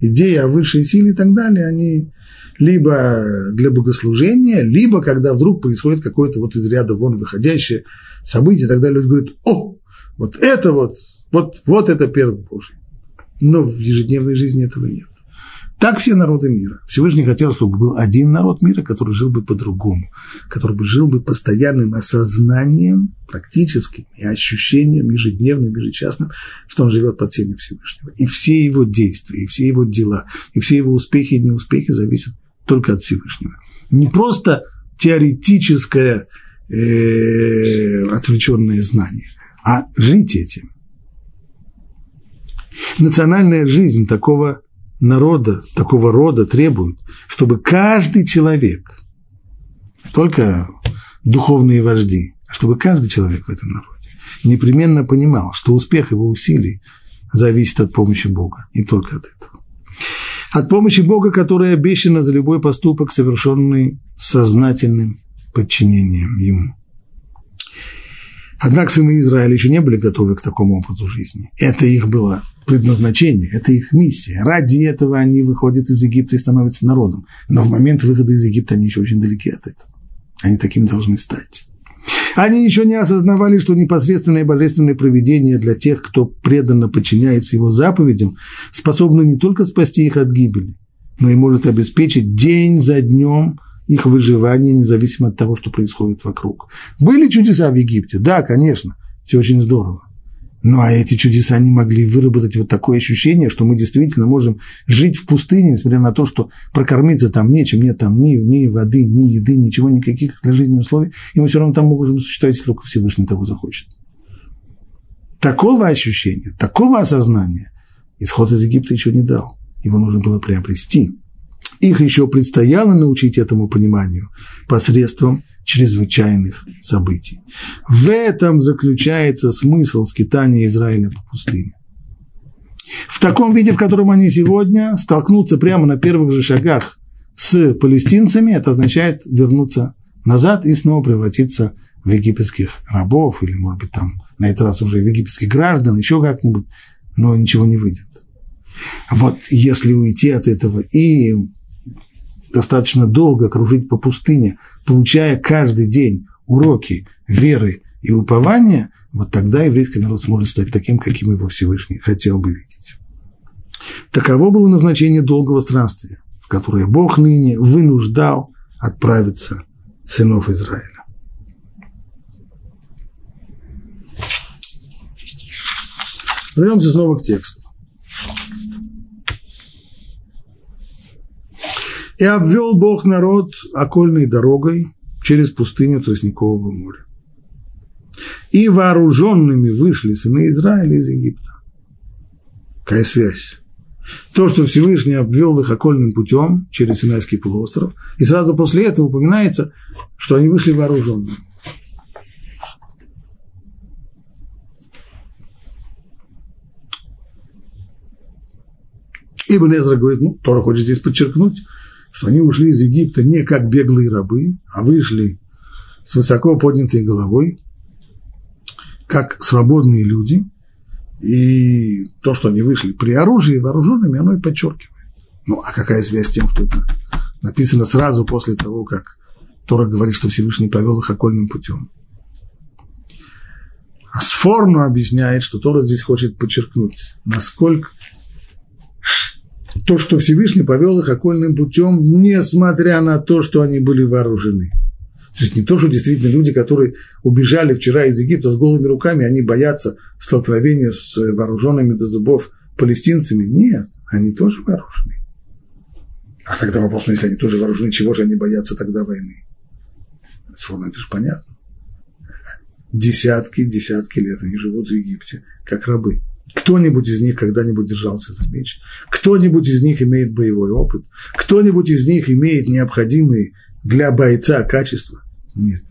идеи о высшей силе и так далее, они либо для богослужения, либо когда вдруг происходит какое-то вот из ряда вон выходящее событие, тогда люди говорят, о, вот это вот, вот, вот это перст Божий. Но в ежедневной жизни этого нет. Так все народы мира. Всевышний хотел, чтобы был один народ мира, который жил бы по-другому, который бы жил бы постоянным осознанием, практическим и ощущением ежедневным, ежечасным, что он живет под сенью Всевышнего. И все его действия, и все его дела, и все его успехи и неуспехи зависят только от Всевышнего. Не просто теоретическое э, отвлеченное знание, а жить этим. Национальная жизнь такого народа, такого рода требует, чтобы каждый человек, только духовные вожди, чтобы каждый человек в этом народе непременно понимал, что успех его усилий зависит от помощи Бога, и только от этого. От помощи Бога, которая обещана за любой поступок, совершенный сознательным подчинением Ему. Однако сыны Израиля еще не были готовы к такому опыту жизни. Это их было предназначение, это их миссия. Ради этого они выходят из Египта и становятся народом. Но в момент выхода из Египта они еще очень далеки от этого. Они такими должны стать. Они еще не осознавали, что непосредственное божественное проведение для тех, кто преданно подчиняется его заповедям, способно не только спасти их от гибели, но и может обеспечить день за днем их выживание, независимо от того, что происходит вокруг. Были чудеса в Египте? Да, конечно, все очень здорово. Ну, а эти чудеса не могли выработать вот такое ощущение, что мы действительно можем жить в пустыне, несмотря на то, что прокормиться там нечем, нет там ни, ни воды, ни еды, ничего, никаких для жизни условий, и мы все равно там можем существовать, если только Всевышний того захочет. Такого ощущения, такого осознания исход из Египта еще не дал. Его нужно было приобрести. Их еще предстояло научить этому пониманию посредством чрезвычайных событий. В этом заключается смысл скитания Израиля по пустыне. В таком виде, в котором они сегодня столкнутся прямо на первых же шагах с палестинцами, это означает вернуться назад и снова превратиться в египетских рабов, или, может быть, там на этот раз уже в египетских граждан, еще как-нибудь, но ничего не выйдет. Вот если уйти от этого и достаточно долго кружить по пустыне, получая каждый день уроки веры и упования, вот тогда еврейский народ сможет стать таким, каким его Всевышний хотел бы видеть. Таково было назначение долгого странствия, в которое Бог ныне вынуждал отправиться сынов Израиля. Вернемся снова к тексту. И обвел Бог народ окольной дорогой через пустыню Тростникового моря. И вооруженными вышли сыны Израиля из Египта. Какая связь? То, что Всевышний обвел их окольным путем через Синайский полуостров, и сразу после этого упоминается, что они вышли вооруженными. Ибн Эзра говорит, ну, Тора хочет здесь подчеркнуть, что они ушли из Египта не как беглые рабы, а вышли с высоко поднятой головой, как свободные люди, и то, что они вышли при оружии, вооруженными, оно и подчеркивает. Ну, а какая связь с тем, что это написано сразу после того, как Тора говорит, что Всевышний повел их окольным путем? А с форму объясняет, что Тора здесь хочет подчеркнуть, насколько то, что Всевышний повел их окольным путем, несмотря на то, что они были вооружены. То есть не то, что действительно люди, которые убежали вчера из Египта с голыми руками, они боятся столкновения с вооруженными до зубов палестинцами? Нет, они тоже вооружены. А тогда вопрос, ну, если они тоже вооружены, чего же они боятся тогда войны? Сформно, это же понятно. Десятки, десятки лет они живут в Египте, как рабы. Кто-нибудь из них когда-нибудь держался за меч? Кто-нибудь из них имеет боевой опыт? Кто-нибудь из них имеет необходимые для бойца качества? Нет,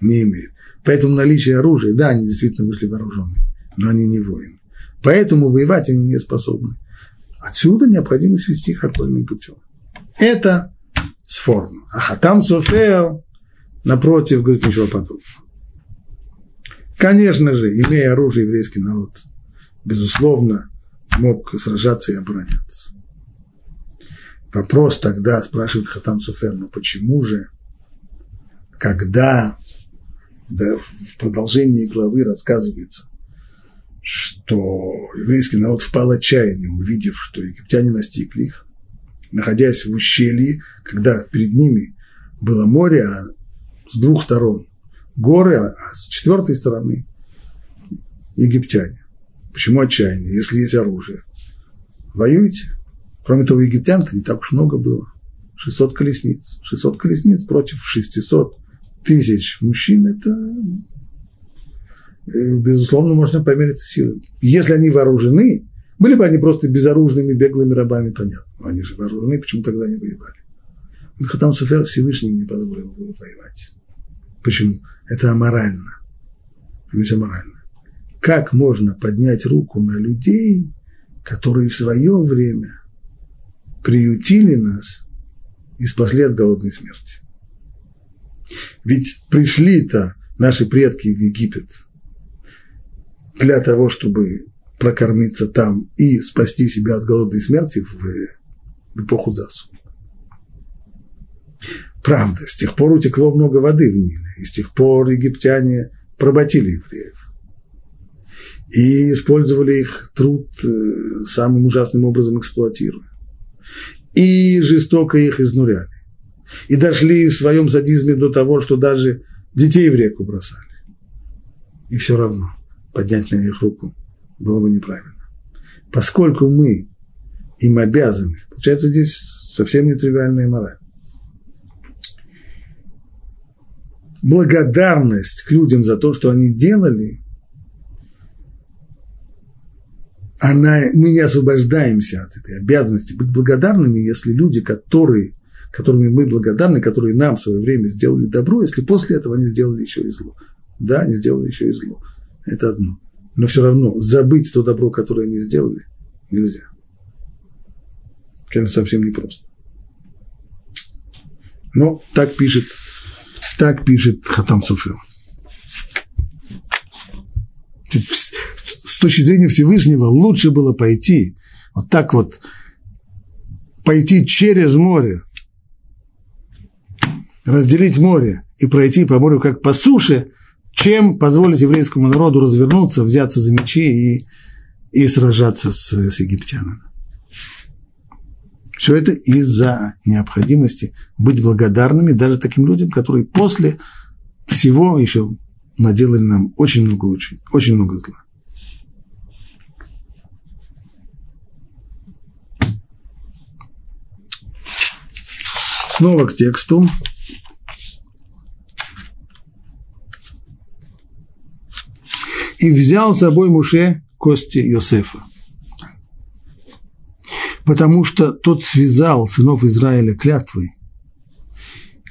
не имеет. Поэтому наличие оружия, да, они действительно вышли вооруженные, но они не воины. Поэтому воевать они не способны. Отсюда необходимость вести их окольным путем. Это с формы. А хатам софер, напротив, говорит, ничего подобного. Конечно же, имея оружие, еврейский народ, безусловно, мог сражаться и обороняться. Вопрос тогда, спрашивает Хатам Суфер, но почему же, когда да, в продолжении главы рассказывается, что еврейский народ впал отчаяние, увидев, что египтяне настигли их, находясь в ущелье, когда перед ними было море, а с двух сторон горы, а с четвертой стороны египтяне. Почему отчаяние, если есть оружие? Воюйте. Кроме того, египтян-то не так уж много было. 600 колесниц. 600 колесниц против 600 тысяч мужчин – это, э, безусловно, можно помериться силами. Если они вооружены, были бы они просто безоружными, беглыми рабами, понятно. Но они же вооружены, почему тогда не воевали? Хатам Суфер Всевышний не позволил воевать. Почему? Это аморально. Это аморально. Как можно поднять руку на людей, которые в свое время приютили нас и спасли от голодной смерти? Ведь пришли-то наши предки в Египет для того, чтобы прокормиться там и спасти себя от голодной смерти в, эпоху засухи. Правда, с тех пор утекло много воды в Ниле, и с тех пор египтяне проботили евреев. И использовали их труд э, самым ужасным образом эксплуатируя. И жестоко их изнуряли. И дошли в своем садизме до того, что даже детей в реку бросали. И все равно поднять на них руку было бы неправильно. Поскольку мы им обязаны, получается здесь совсем нетривиальная мораль. благодарность к людям за то, что они делали, она, мы не освобождаемся от этой обязанности быть благодарными, если люди, которые, которыми мы благодарны, которые нам в свое время сделали добро, если после этого они сделали еще и зло. Да, они сделали еще и зло. Это одно. Но все равно забыть то добро, которое они сделали, нельзя. Конечно, совсем непросто. Но так пишет так пишет Хатам Суфер. С точки зрения Всевышнего лучше было пойти, вот так вот, пойти через море, разделить море и пройти по морю как по суше, чем позволить еврейскому народу развернуться, взяться за мечи и, и сражаться с, с египтянами. Все это из-за необходимости быть благодарными даже таким людям, которые после всего еще наделали нам очень много, очень, очень много зла. Снова к тексту. И взял с собой Муше кости Йосефа потому что тот связал сынов Израиля клятвой.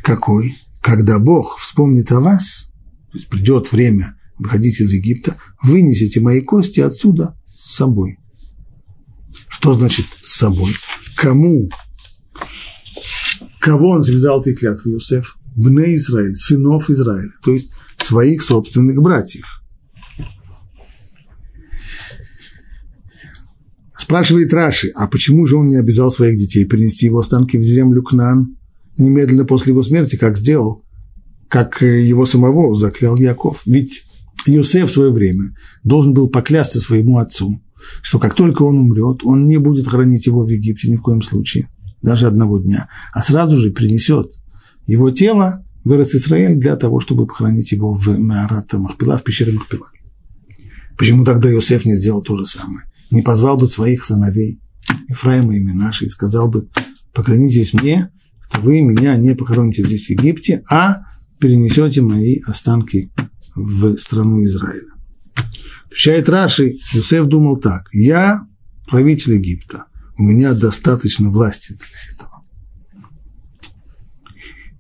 Какой? Когда Бог вспомнит о вас, то есть придет время выходить из Египта, вынесите мои кости отсюда с собой. Что значит с собой? Кому? Кого он связал этой клятвой, Иосиф? Бне Израиль, сынов Израиля, то есть своих собственных братьев. Спрашивает Раши, а почему же он не обязал своих детей принести его останки в землю Кнан немедленно после его смерти, как сделал, как его самого заклял Яков? Ведь Иосиф в свое время должен был поклясться своему отцу, что как только он умрет, он не будет хранить его в Египте ни в коем случае, даже одного дня, а сразу же принесет его тело в Израиль для того, чтобы похоронить его в Меарата Махпила, в пещере Махпила. Почему тогда Иосиф не сделал то же самое? не позвал бы своих сыновей, Ефраима и Минаши, и сказал бы, поклонитесь мне, что вы меня не похороните здесь, в Египте, а перенесете мои останки в страну Израиля. Отвечает Раши, Юсеф думал так, я правитель Египта, у меня достаточно власти для этого.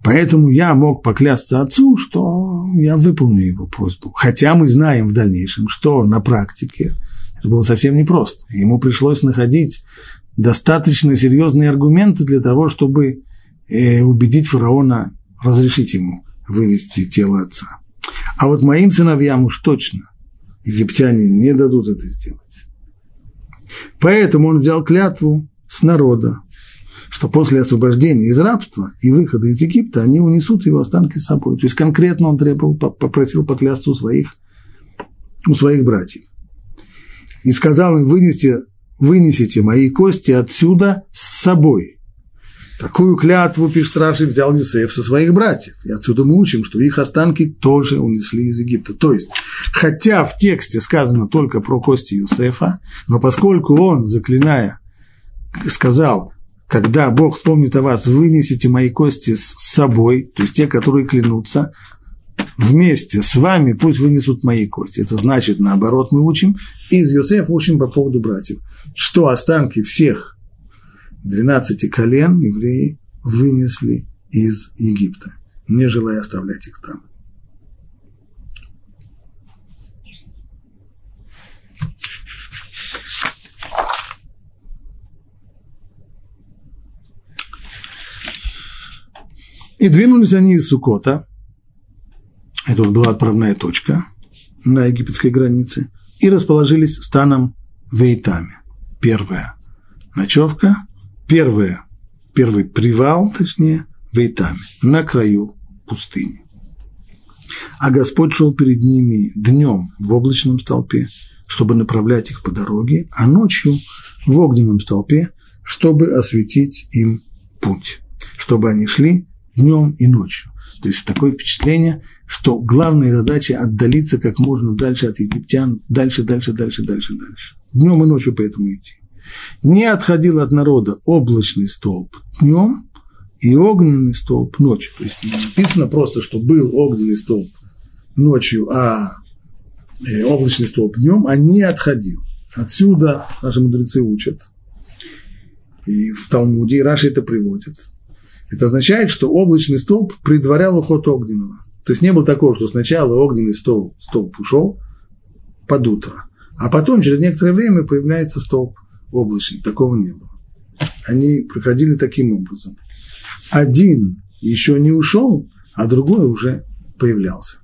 Поэтому я мог поклясться отцу, что я выполню его просьбу. Хотя мы знаем в дальнейшем, что на практике это было совсем непросто. Ему пришлось находить достаточно серьезные аргументы для того, чтобы э, убедить фараона разрешить ему вывести тело отца. А вот моим сыновьям уж точно египтяне не дадут это сделать. Поэтому он взял клятву с народа, что после освобождения из рабства и выхода из Египта они унесут его останки с собой. То есть конкретно он требовал, попросил поклясться у своих, у своих братьев. И сказал им, вынесите, вынесите мои кости отсюда с собой – Такую клятву, пишет Раши, взял Юсеф со своих братьев. И отсюда мы учим, что их останки тоже унесли из Египта. То есть, хотя в тексте сказано только про кости Юсефа, но поскольку он, заклиная, сказал, когда Бог вспомнит о вас, вынесите мои кости с собой, то есть те, которые клянутся, вместе с вами пусть вынесут мои кости. Это значит, наоборот, мы учим, из Юсефа учим по поводу братьев, что останки всех 12 колен евреи вынесли из Египта, не желая оставлять их там. И двинулись они из Сукота, это вот была отправная точка на египетской границе, и расположились станом в Эйтаме. Первая ночевка, первое, первый привал, точнее, в Эйтаме, на краю пустыни. А Господь шел перед ними днем в облачном столпе, чтобы направлять их по дороге, а ночью в огненном столпе, чтобы осветить им путь, чтобы они шли днем и ночью. То есть такое впечатление, что главная задача отдалиться как можно дальше от египтян, дальше, дальше, дальше, дальше, дальше. Днем и ночью поэтому идти не отходил от народа облачный столб днем и огненный столб ночью. То есть не написано просто, что был огненный столб ночью, а э, облачный столб днем, а не отходил. Отсюда наши мудрецы учат. И в Талмуде и Раши это приводит. Это означает, что облачный столб предварял уход огненного. То есть не было такого, что сначала огненный столб, столб ушел под утро, а потом через некоторое время появляется столб облачный. Такого не было. Они проходили таким образом. Один еще не ушел, а другой уже появлялся.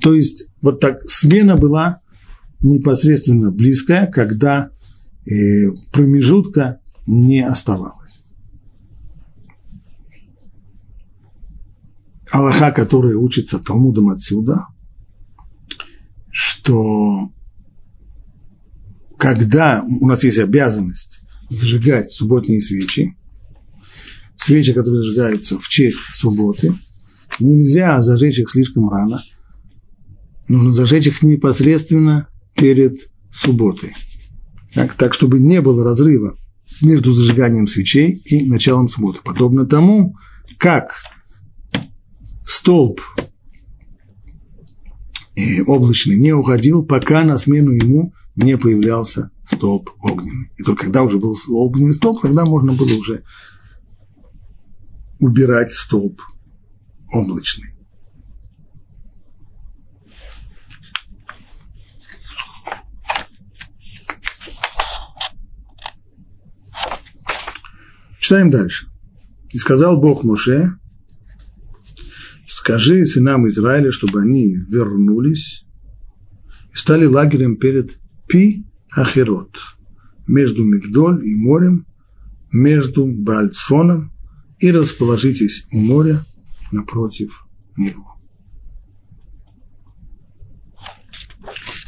То есть вот так смена была непосредственно близкая, когда э, промежутка не оставалось. Аллаха, который учится Талмудом отсюда, что когда у нас есть обязанность зажигать субботние свечи, свечи, которые зажигаются в честь субботы, нельзя зажечь их слишком рано. Нужно зажечь их непосредственно перед субботой. Так, так чтобы не было разрыва между зажиганием свечей и началом субботы. Подобно тому, как столб э, облачный не уходил, пока на смену ему не появлялся столб огненный. И только когда уже был огненный столб, тогда можно было уже убирать столб облачный. Читаем дальше. И сказал Бог Моше, скажи сынам Израиля, чтобы они вернулись и стали лагерем перед Пи Ахерот, между Мигдоль и морем, между Бальцфоном, и расположитесь у моря напротив него.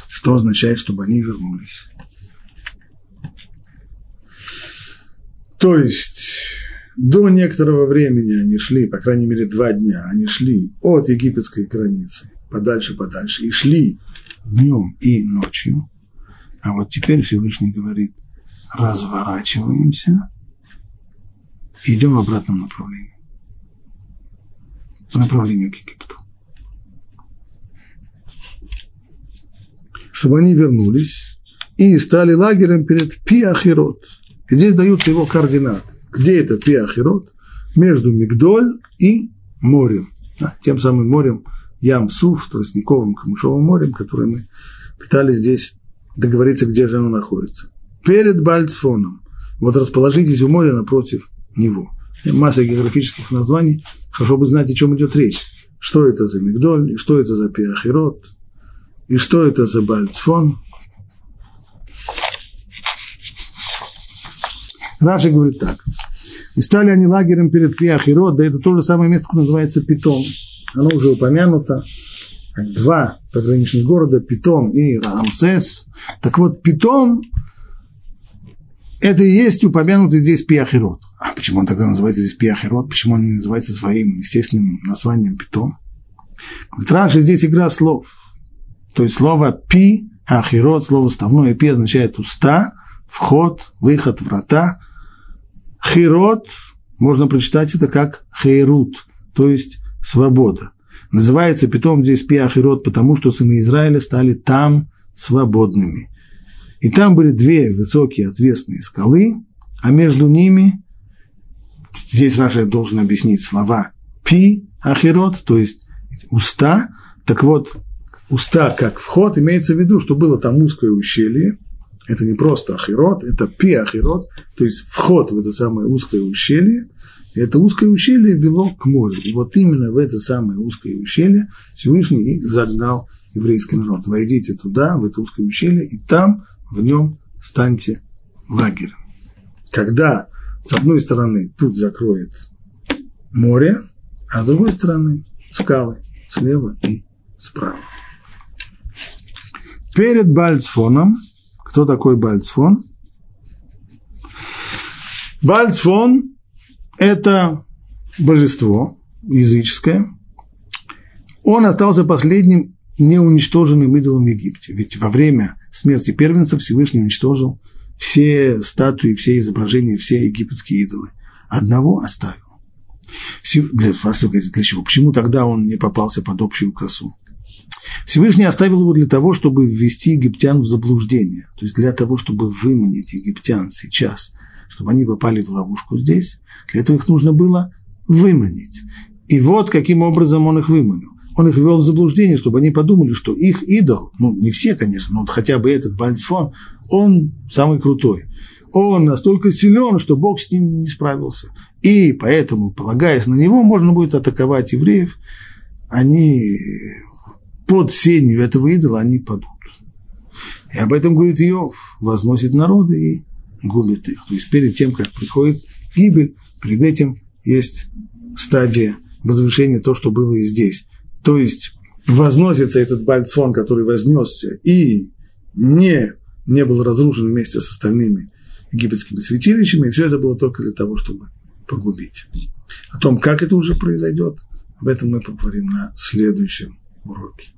Что означает, чтобы они вернулись? То есть до некоторого времени они шли, по крайней мере два дня, они шли от египетской границы подальше-подальше и шли днем и ночью – А вот теперь Всевышний говорит, разворачиваемся и идем в обратном направлении. По направлению к Египту. Чтобы они вернулись и стали лагерем перед Пиахирот. Здесь даются его координаты. Где это Пиахирот? Между Мигдоль и морем. Да, тем самым морем Ям-Суф, Тростниковым, Камышовым морем, которое мы пытались здесь договориться, где же оно находится. Перед Бальцфоном. Вот расположитесь у моря напротив него. Масса географических названий. Хорошо бы знать, о чем идет речь. Что это за Мигдоль, что это за Пиахирот, и что это за Бальцфон. Раша говорит так. И стали они лагерем перед Пиахирот, да это то же самое место, которое называется Питом. Оно уже упомянуто. Два пограничных города, Питом и Рамсес. Так вот, Питом – это и есть упомянутый здесь Пиахирот. А почему он тогда называется здесь Пиахирот? Почему он не называется своим естественным названием Питом? Раньше здесь игра слов. То есть слово «пи», «ахирот», слово ставное «пи» означает «уста», «вход», «выход», «врата». «Хирот» можно прочитать это как «хейрут», то есть «свобода». Называется питом здесь Пиахирот, потому что сыны Израиля стали там свободными. И там были две высокие отвесные скалы, а между ними, здесь Раша должен объяснить слова пи ахирот, то есть уста. Так вот, уста как вход, имеется в виду, что было там узкое ущелье, это не просто ахирот, это пи ахирот, то есть вход в это самое узкое ущелье, это узкое ущелье вело к морю. И вот именно в это самое узкое ущелье Всевышний и загнал еврейский народ. Войдите туда, в это узкое ущелье, и там в нем станьте лагерем. Когда с одной стороны путь закроет море, а с другой стороны скалы слева и справа. Перед Бальцфоном, кто такой Бальцфон? Бальцфон это божество языческое, он остался последним неуничтоженным идолом в Египте. Ведь во время смерти первенца Всевышний уничтожил все статуи, все изображения, все египетские идолы. Одного оставил. Для, для чего? Почему тогда он не попался под общую косу? Всевышний оставил его для того, чтобы ввести египтян в заблуждение, то есть для того, чтобы выманить египтян сейчас, чтобы они попали в ловушку здесь, для этого их нужно было выманить. И вот каким образом он их выманил. Он их ввел в заблуждение, чтобы они подумали, что их идол, ну, не все, конечно, но вот хотя бы этот Бальцфон, он самый крутой. Он настолько силен, что Бог с ним не справился. И поэтому, полагаясь на него, можно будет атаковать евреев. Они под сенью этого идола, они падут. И об этом говорит Иов, возносит народы и губит их. То есть перед тем, как приходит гибель, перед этим есть стадия возвышения, то, что было и здесь. То есть возносится этот бальцфон, который вознесся и не, не был разрушен вместе с остальными египетскими святилищами, и все это было только для того, чтобы погубить. О том, как это уже произойдет, об этом мы поговорим на следующем уроке.